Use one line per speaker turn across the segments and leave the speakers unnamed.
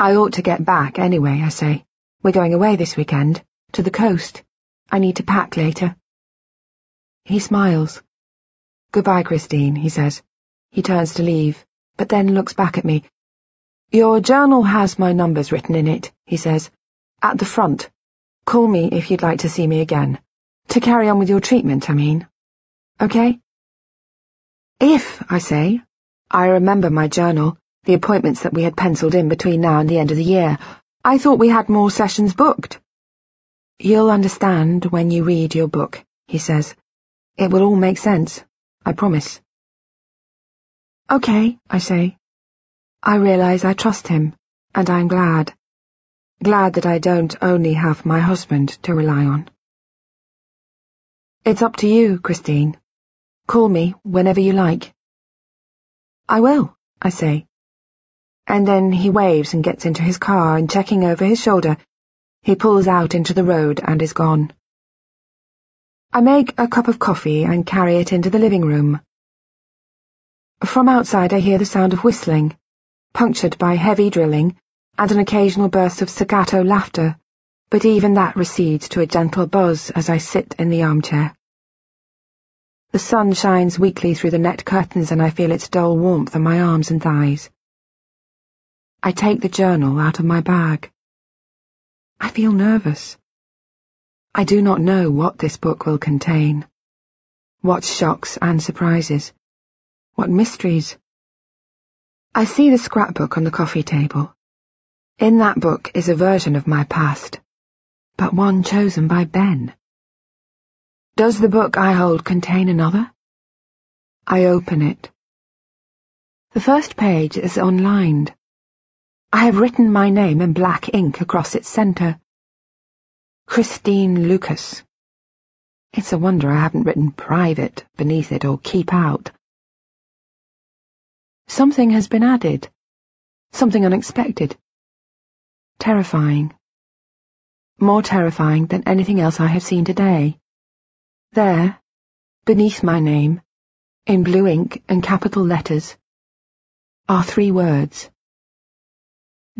I ought to get back anyway, I say. We're going away this weekend, to the coast. I need to pack later. He smiles. Goodbye, Christine, he says. He turns to leave, but then looks back at me. Your journal has my numbers written in it, he says. At the front. Call me if you'd like to see me again. To carry on with your treatment, I mean. Okay? If, I say. I remember my journal, the appointments that we had penciled in between now and the end of the year. I thought we had more sessions booked. You'll understand when you read your book, he says. It will all make sense, I promise. Okay, I say. I realize I trust him, and I'm glad. Glad that I don't only have my husband to rely on. It's up to you, Christine. Call me whenever you like. I will, I say. And then he waves and gets into his car and checking over his shoulder, he pulls out into the road and is gone. I make a cup of coffee and carry it into the living room. From outside I hear the sound of whistling, punctured by heavy drilling and an occasional burst of staccato laughter, but even that recedes to a gentle buzz as I sit in the armchair. The sun shines weakly through the net curtains and I feel its dull warmth on my arms and thighs. I take the journal out of my bag. I feel nervous. I do not know what this book will contain. What shocks and surprises. What mysteries. I see the scrapbook on the coffee table. In that book is a version of my past, but one chosen by Ben. Does the book I hold contain another? I open it. The first page is unlined. I have written my name in black ink across its centre. Christine Lucas. It's a wonder I haven't written private beneath it or keep out. Something has been added. Something unexpected. Terrifying. More terrifying than anything else I have seen today. There, beneath my name, in blue ink and capital letters, are three words.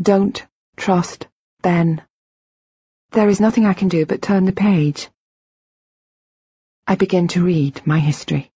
Don't trust Ben. There is nothing I can do but turn the page. I begin to read my history.